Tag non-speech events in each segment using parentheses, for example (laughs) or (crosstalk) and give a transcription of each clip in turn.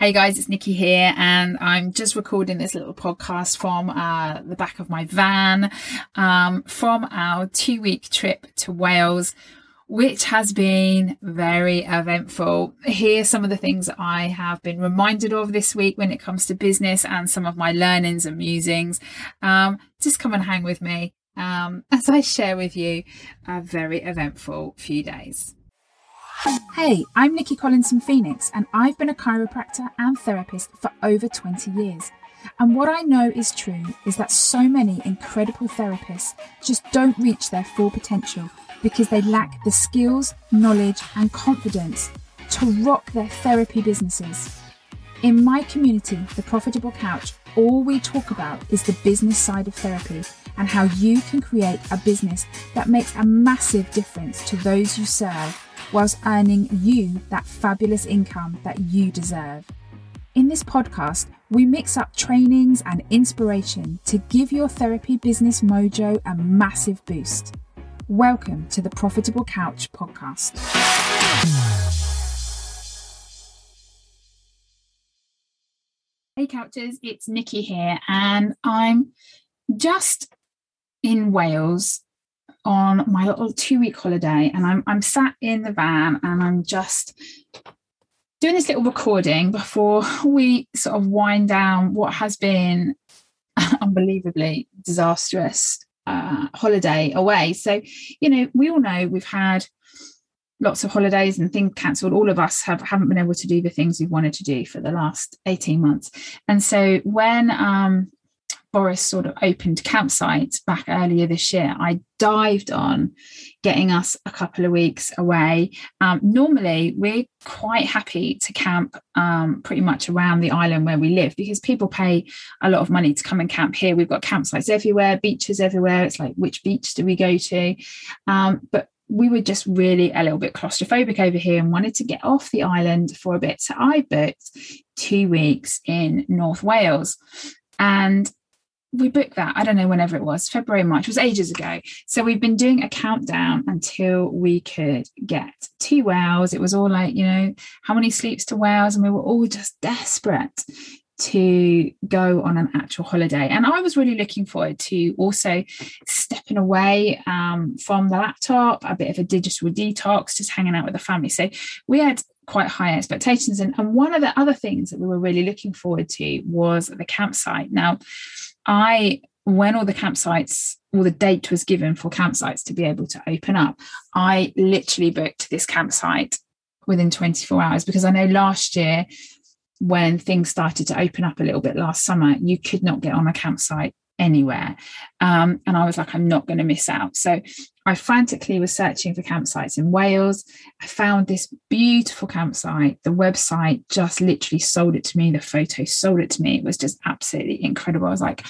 Hey guys, it's Nikki here, and I'm just recording this little podcast from uh, the back of my van um, from our two week trip to Wales, which has been very eventful. Here are some of the things I have been reminded of this week when it comes to business and some of my learnings and musings. Um, just come and hang with me um, (laughs) as I share with you a very eventful few days. Hey, I'm Nikki Collins from Phoenix, and I've been a chiropractor and therapist for over 20 years. And what I know is true is that so many incredible therapists just don't reach their full potential because they lack the skills, knowledge, and confidence to rock their therapy businesses. In my community, The Profitable Couch, all we talk about is the business side of therapy and how you can create a business that makes a massive difference to those you serve whilst earning you that fabulous income that you deserve. In this podcast, we mix up trainings and inspiration to give your therapy business mojo a massive boost. Welcome to the Profitable Couch podcast. Hey, couches, it's Nikki here, and I'm just in Wales on my little two week holiday and I'm, I'm sat in the van and I'm just doing this little recording before we sort of wind down what has been (laughs) unbelievably disastrous uh, holiday away. So, you know, we all know we've had lots of holidays and things cancelled. All of us have haven't been able to do the things we've wanted to do for the last 18 months. And so when um, Boris sort of opened campsites back earlier this year, I dived on getting us a couple of weeks away. Um, normally, we're quite happy to camp um, pretty much around the island where we live because people pay a lot of money to come and camp here. We've got campsites everywhere, beaches everywhere. It's like, which beach do we go to? Um, but we were just really a little bit claustrophobic over here and wanted to get off the island for a bit. So I booked two weeks in North Wales. And we booked that i don't know whenever it was february march was ages ago. So we've been doing a countdown until we could get two wales it was all like you know how many sleeps to wales and we were all just desperate to go on an actual holiday. And i was really looking forward to also stepping away um, from the laptop a bit of a digital detox just hanging out with the family. So we had quite high expectations. And, and one of the other things that we were really looking forward to was the campsite. Now I, when all the campsites, all the date was given for campsites to be able to open up, I literally booked this campsite within 24 hours because I know last year when things started to open up a little bit last summer, you could not get on a campsite anywhere. Um, and I was like, I'm not going to miss out. So I frantically was searching for campsites in Wales. I found this beautiful campsite. The website just literally sold it to me. The photo sold it to me. It was just absolutely incredible. I was like,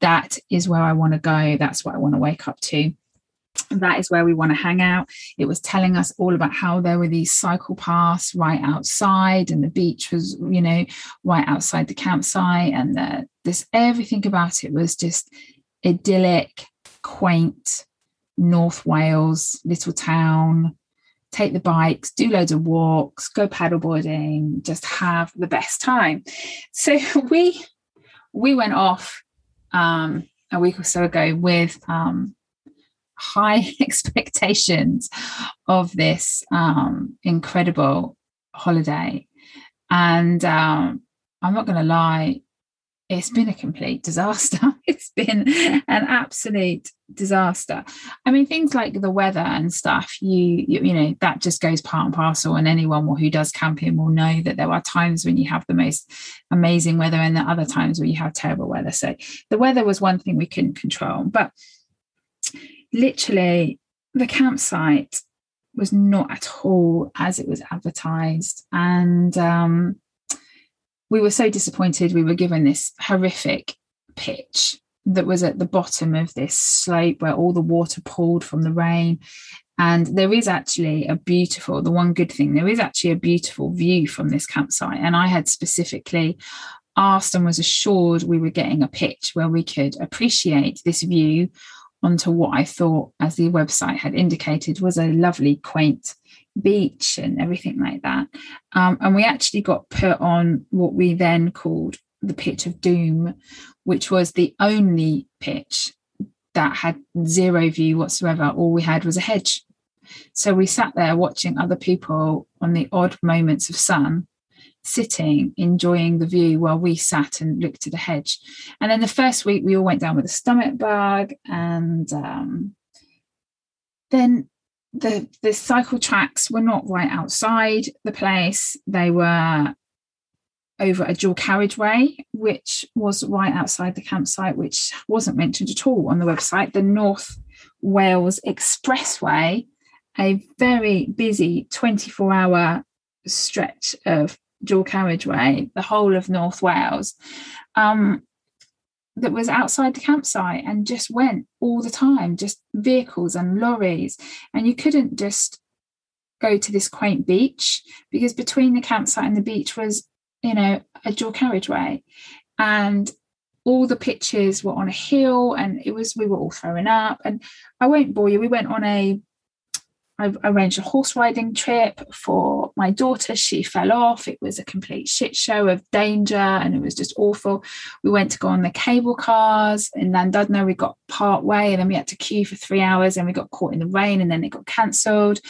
that is where I want to go. That's what I want to wake up to. That is where we want to hang out. It was telling us all about how there were these cycle paths right outside, and the beach was, you know, right outside the campsite. And the, this everything about it was just idyllic, quaint, North Wales, little town, take the bikes, do loads of walks, go paddleboarding, just have the best time. So (laughs) we we went off um, a week or so ago with um, high (laughs) expectations of this um, incredible holiday, and um, I'm not going to lie, it's been a complete disaster. (laughs) it's been an absolute disaster. I mean, things like the weather and stuff, you, you, you know, that just goes part and parcel. And anyone who does camping will know that there are times when you have the most amazing weather and there other times where you have terrible weather. So the weather was one thing we couldn't control. But literally, the campsite was not at all as it was advertised. And um, we were so disappointed. We were given this horrific pitch that was at the bottom of this slope where all the water poured from the rain. And there is actually a beautiful, the one good thing, there is actually a beautiful view from this campsite. And I had specifically asked and was assured we were getting a pitch where we could appreciate this view onto what I thought, as the website had indicated, was a lovely, quaint beach and everything like that. Um, and we actually got put on what we then called the pitch of doom, which was the only pitch that had zero view whatsoever. All we had was a hedge. So we sat there watching other people on the odd moments of sun sitting enjoying the view while we sat and looked at the hedge and then the first week we all went down with a stomach bug and um, then the the cycle tracks were not right outside the place. They were over a dual carriageway which was right outside the campsite which wasn't mentioned at all on the website. The north wales expressway a very busy 24 hour stretch of dual carriageway the whole of north wales. Um, that was outside the campsite and just went all the time, just vehicles and lorries. And you couldn't just go to this quaint beach because between the campsite and the beach was, you know, a dual carriageway. And all the pitches were on a hill and it was, we were all throwing up. And I won't bore you, we went on a I've arranged a horse riding trip for my daughter. She fell off. It was a complete shit show of danger and it was just awful. We went to go on the cable cars in Llandudno. We got part way and then we had to queue for three hours and we got caught in the rain and then it got cancelled.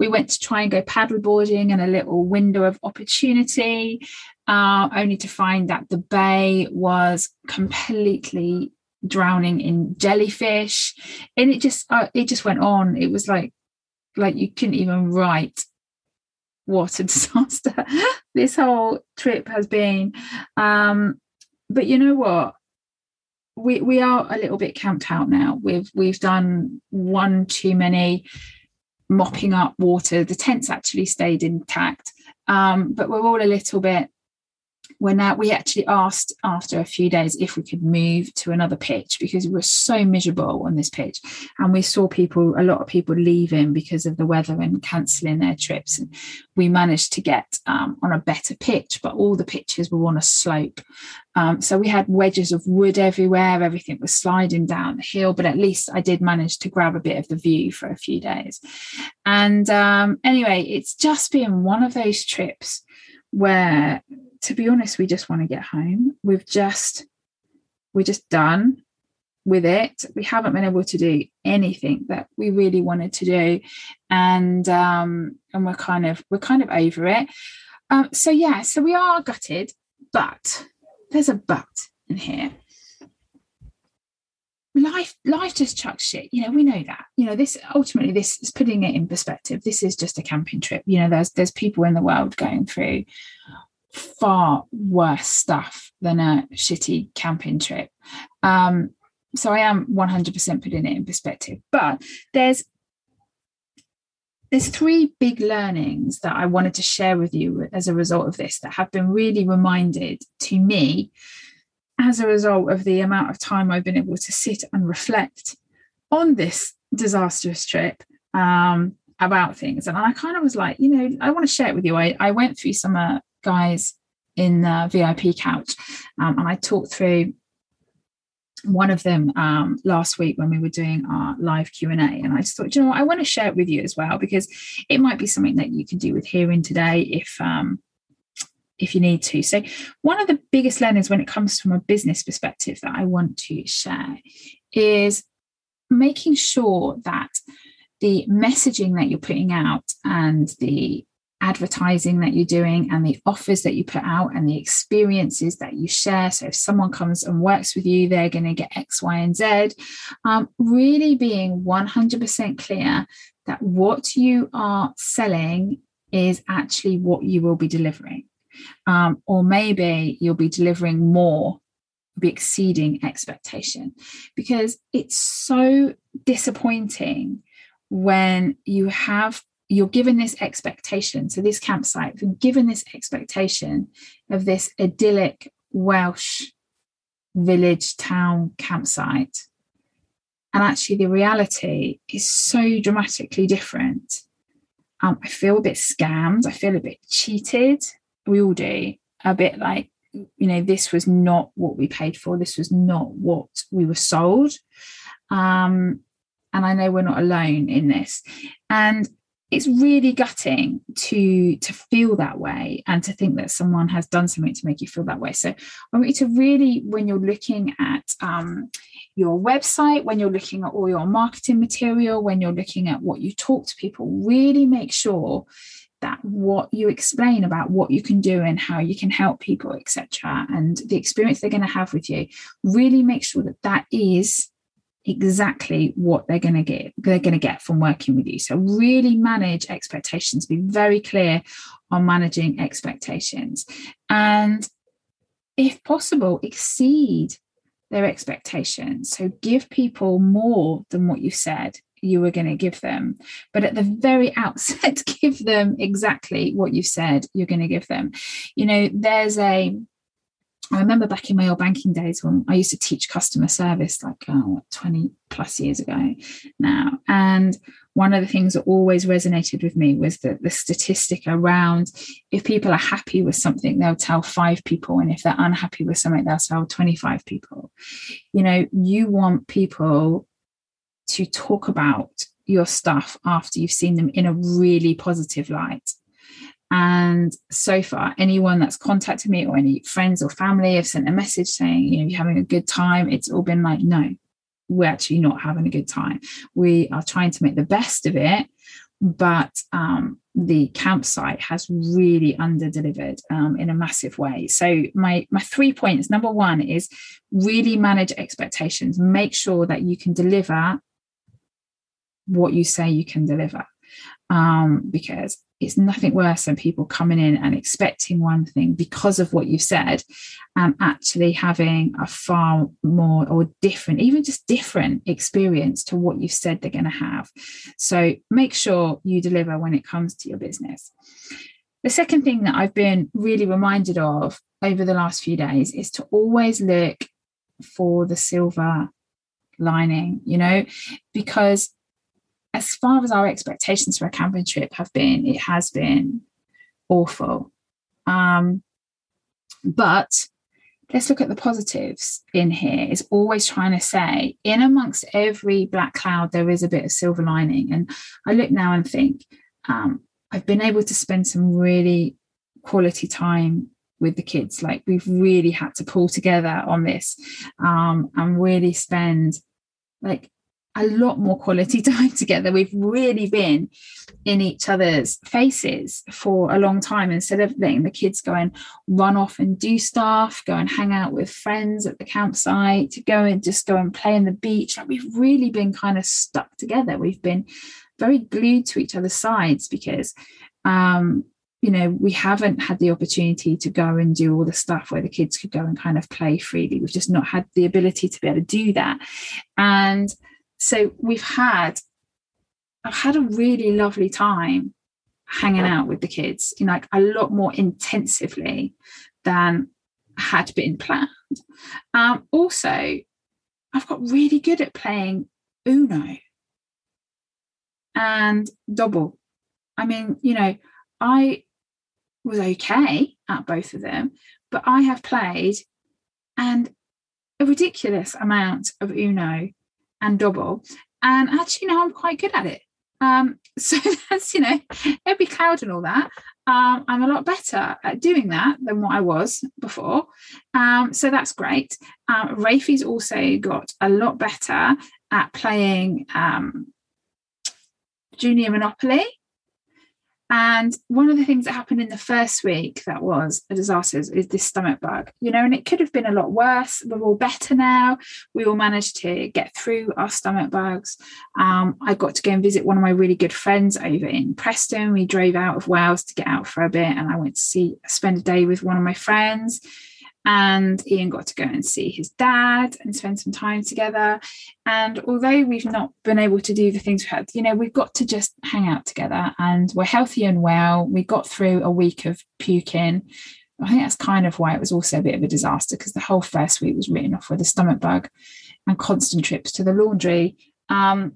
We went to try and go paddleboarding in a little window of opportunity, uh, only to find that the bay was completely drowning in jellyfish and it just uh, it just went on it was like like you couldn't even write what a (laughs) disaster this whole trip has been. Um but you know what? We we are a little bit camped out now. We've we've done one too many mopping up water. The tents actually stayed intact. Um but we're all a little bit when now we actually asked after a few days if we could move to another pitch because we were so miserable on this pitch. And we saw people a lot of people leaving because of the weather and cancelling their trips. And we managed to get um, on a better pitch but all the pitches were on a slope. Um, so we had wedges of wood everywhere. Everything was sliding down the hill but at least i did manage to grab a bit of the view for a few days. And um, anyway it's just been one of those trips where to be honest, we just want to get home. We've just, we're just done with it. We haven't been able to do anything that we really wanted to do, and um, and we're kind of we're kind of over it. Um, so yeah, so we are gutted, but there's a but in here. Life, life just chucks shit. You know, we know that. You know, this ultimately, this is putting it in perspective. This is just a camping trip. You know, there's there's people in the world going through far worse stuff than a shitty camping trip. Um, so I am 100% putting it in perspective. But there's there's three big learnings that I wanted to share with you as a result of this that have been really reminded to me as a result of the amount of time I've been able to sit and reflect on this disastrous trip um, about things. And I kind of was like, you know, I want to share it with you. I, I went through some uh, guys in the VIP couch, um, and I talked through one of them um, last week when we were doing our live q&a and i just thought you know what? i want to share it with you as well because it might be something that you can do with hearing today if um, if you need to so one of the biggest learnings when it comes from a business perspective that i want to share is making sure that the messaging that you're putting out and the advertising that you're doing and the offers that you put out and the experiences that you share. So, if someone comes and works with you, they're going to get X, Y, and Z. Um, really being 100% clear that what you are selling is actually what you will be delivering. Um, or maybe you'll be delivering more, be exceeding expectation because it's so disappointing when you have you're given this expectation. So, this campsite, been given this expectation of this idyllic Welsh village town campsite. And actually, the reality is so dramatically different. Um, I feel a bit scammed. I feel a bit cheated. We all do. A bit like, you know, this was not what we paid for. This was not what we were sold. Um, and I know we're not alone in this. And it's really gutting to to feel that way and to think that someone has done something to make you feel that way so i want you to really when you're looking at um, your website when you're looking at all your marketing material when you're looking at what you talk to people really make sure that what you explain about what you can do and how you can help people etc and the experience they're going to have with you really make sure that that is exactly what they're going to get they're going to get from working with you. So really manage expectations be very clear on managing expectations and if possible exceed their expectations. So give people more than what you said you were going to give them. But at the very (laughs) outset give them exactly what you said you're going to give them. You know there's a I remember back in my old banking days when I used to teach customer service, like oh, 20 plus years ago now. And one of the things that always resonated with me was that the statistic around if people are happy with something, they'll tell five people. And if they're unhappy with something, they'll tell 25 people. You know, you want people to talk about your stuff after you've seen them in a really positive light and so far, anyone that's contacted me or any friends or family have sent a message saying, you know, you're having a good time. It's all been like, no, we're actually not having a good time. We are trying to make the best of it, but um, the campsite has really under delivered um, in a massive way. So my my three points. Number one is really manage expectations. Make sure that you can deliver what you say you can deliver um, because it's nothing worse than people coming in and expecting one thing because of what you said and actually having a far more or different even just different experience to what you said they're going to have. So make sure you deliver when it comes to your business. The second thing that i've been really reminded of over the last few days is to always look for the silver lining you know because as far as our expectations for a camping trip have been, it has been awful. Um, but let's look at the positives in here. Is always trying to say, in amongst every black cloud, there is a bit of silver lining. And I look now and think, um, I've been able to spend some really quality time with the kids. Like we've really had to pull together on this um, and really spend like a lot more quality (laughs) time together. We've really been in each other's faces for a long time instead of letting the kids go and run off and do stuff, go and hang out with friends at the campsite, to go and just go and play in the beach. Like we've really been kind of stuck together. We've been very glued to each other's sides because um, you know, we haven't had the opportunity to go and do all the stuff where the kids could go and kind of play freely. We've just not had the ability to be able to do that. And so we've had I've had a really lovely time hanging out with the kids, you know, like a lot more intensively than had been planned. Um, also, I've got really good at playing Uno and Dobble. I mean, you know, I was okay at both of them, but I have played and a ridiculous amount of Uno and Dobble. And actually, now I'm quite good at it. Um, (laughs) so that's, you know, every cloud and all that. Um, I'm a lot better at doing that than what I was before. Um, so that's great. Um, Rafi's also got a lot better at playing um, Junior Monopoly. And one of the things that happened in the first week that was a disaster is, is, this stomach bug, you know, and it could have been a lot worse. We're all better now. We all managed to get through our stomach bugs. Um, I got to go and visit one of my really good friends over in Preston. We drove out of Wales to get out for a bit, and I went to see spend a day with one of my friends and Ian got to go and see his dad and spend some time together. And although we've not been able to do the things we had, you know, we've got to just hang out together and we're healthy and well. We got through a week of puking. I think that's kind of why it was also a bit of a disaster because the whole first week was written off with a stomach bug and constant trips to the laundry. Um,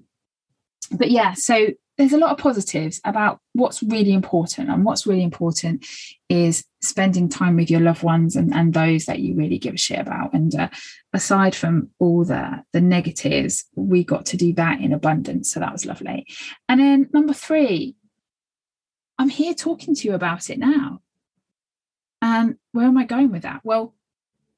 but yeah, so there's a lot of positives about what's really important and what's really important is spending time with your loved ones and, and those that you really give a shit about and uh, aside from all the the negatives we got to do that in abundance so that was lovely and then number three I'm here talking to you about it now. And where am I going with that? Well,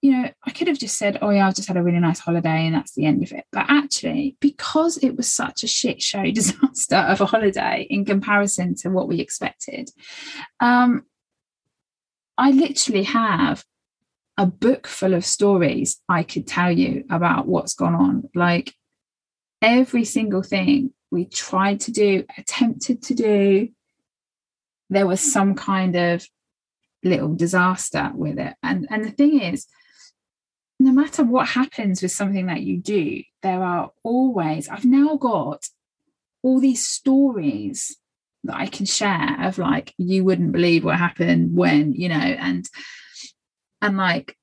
you know, I could have just said, oh, yeah, I've just had a really nice holiday and that's the end of it. But actually, because it was such a shit show (laughs) disaster of a holiday in comparison to what we expected, um, I literally have a book full of stories I could tell you about what's gone on. Like every single thing we tried to do, attempted to do, there was some kind of little disaster with it. And and the thing is, no matter what happens with something that you do, there are always, I've now got all these stories that I can share of like, you wouldn't believe what happened when, you know, and and like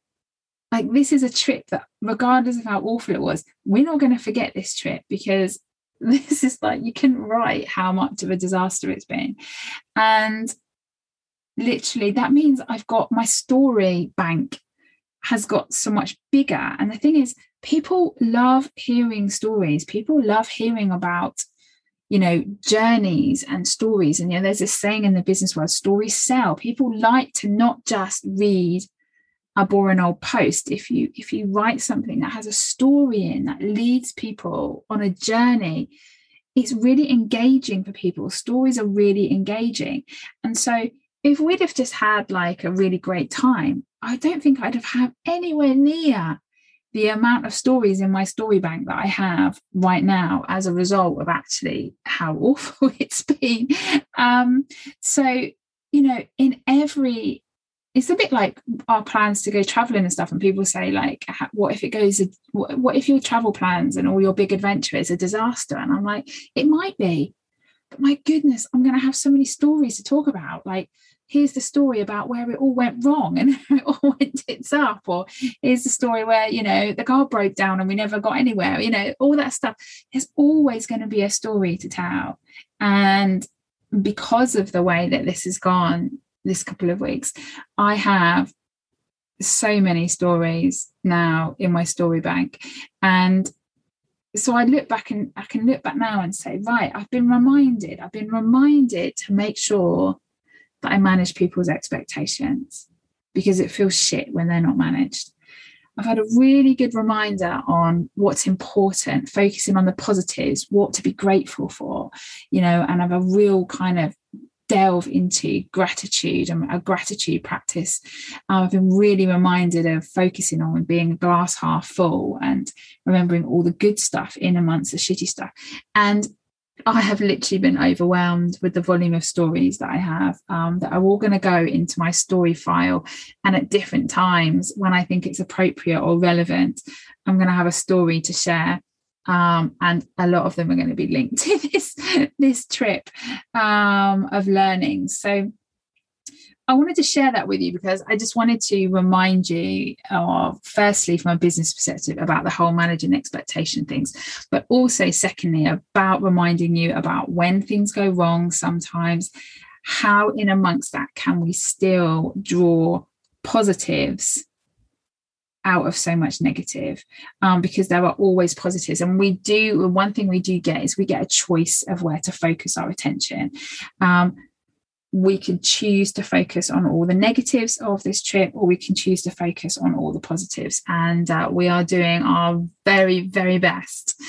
like this is a trip that regardless of how awful it was, we're not going to forget this trip because (laughs) this is like you can write how much of a disaster it's been. And literally that means I've got my story bank has got so much bigger. And the thing is, people love hearing stories. People love hearing about, you know, journeys and stories. And you know, there's this saying in the business world, stories sell. People like to not just read a boring old post. If you if you write something that has a story in that leads people on a journey, it's really engaging for people. Stories are really engaging. And so if we'd have just had like a really great time, I don't think I'd have had anywhere near the amount of stories in my story bank that I have right now as a result of actually how (laughs) awful it's been. Um, so, you know, in every it's a bit like our plans to go traveling and stuff and people say like what if it goes what if your travel plans and all your big adventure is a disaster and i'm like it might be but my goodness i'm going to have so many stories to talk about like here's the story about where it all went wrong and (laughs) it all went tits up or here's the story where you know the car broke down and we never got anywhere you know all that stuff. There's always going to be a story to tell. And because of the way that this has gone this couple of weeks i have so many stories now in my story bank. And so I look back and I can look back now and say, right, I've been reminded, I've been reminded to make sure that I manage people's expectations because it feels shit when they're not managed. I've had a really good reminder on what's important, focusing on the positives, what to be grateful for, you know, and have a real kind of delve into gratitude and a gratitude practice. I've been really reminded of focusing on being a glass half full and remembering all the good stuff in amongst the shitty stuff. And I have literally been overwhelmed with the volume of stories that I have um, that are all going to go into my story file. And at different times, when I think it's appropriate or relevant, I'm going to have a story to share. Um, and a lot of them are going to be linked (laughs) to this this trip um, of learning. So I wanted to share that with you because I just wanted to remind you of, firstly, from a business perspective, about the whole managing expectation things, but also, secondly, about reminding you about when things go wrong sometimes, how, in amongst that, can we still draw positives out of so much negative? Um, because there are always positives and we do one thing we do get is we get a choice of where to focus our attention. Um, we can choose to focus on all the negatives of this trip or we can choose to focus on all the positives. And uh, we are doing our very very best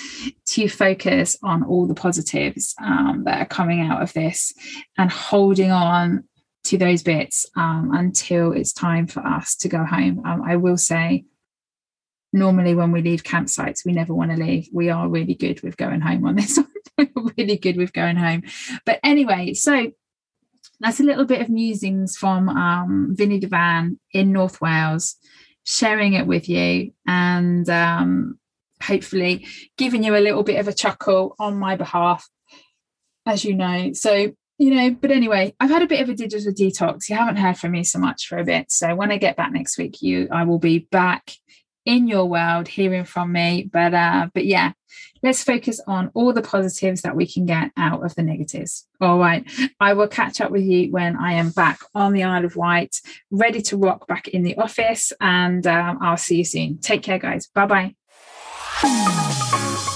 to focus on all the positives um, that are coming out of this and holding on to those bits um, until it's time for us to go home. Um, i will say normally when we leave campsites we never want to leave. We are really good with going home on this (laughs) really good with going home. But anyway so that's a little bit of musings from um, Vinnie Devan in North Wales, sharing it with you and um, hopefully giving you a little bit of a chuckle on my behalf, as you know. So, you know, but anyway, I've had a bit of a digital detox. You haven't heard from me so much for a bit. So when I get back next week, you I will be back in your world hearing from me. But uh, but yeah, let's focus on all the positives that we can get out of the negatives. All right. I will catch up with you when I am back on the Isle of Wight, ready to rock back in the office. And um, I'll see you soon. Take care, guys. Bye bye.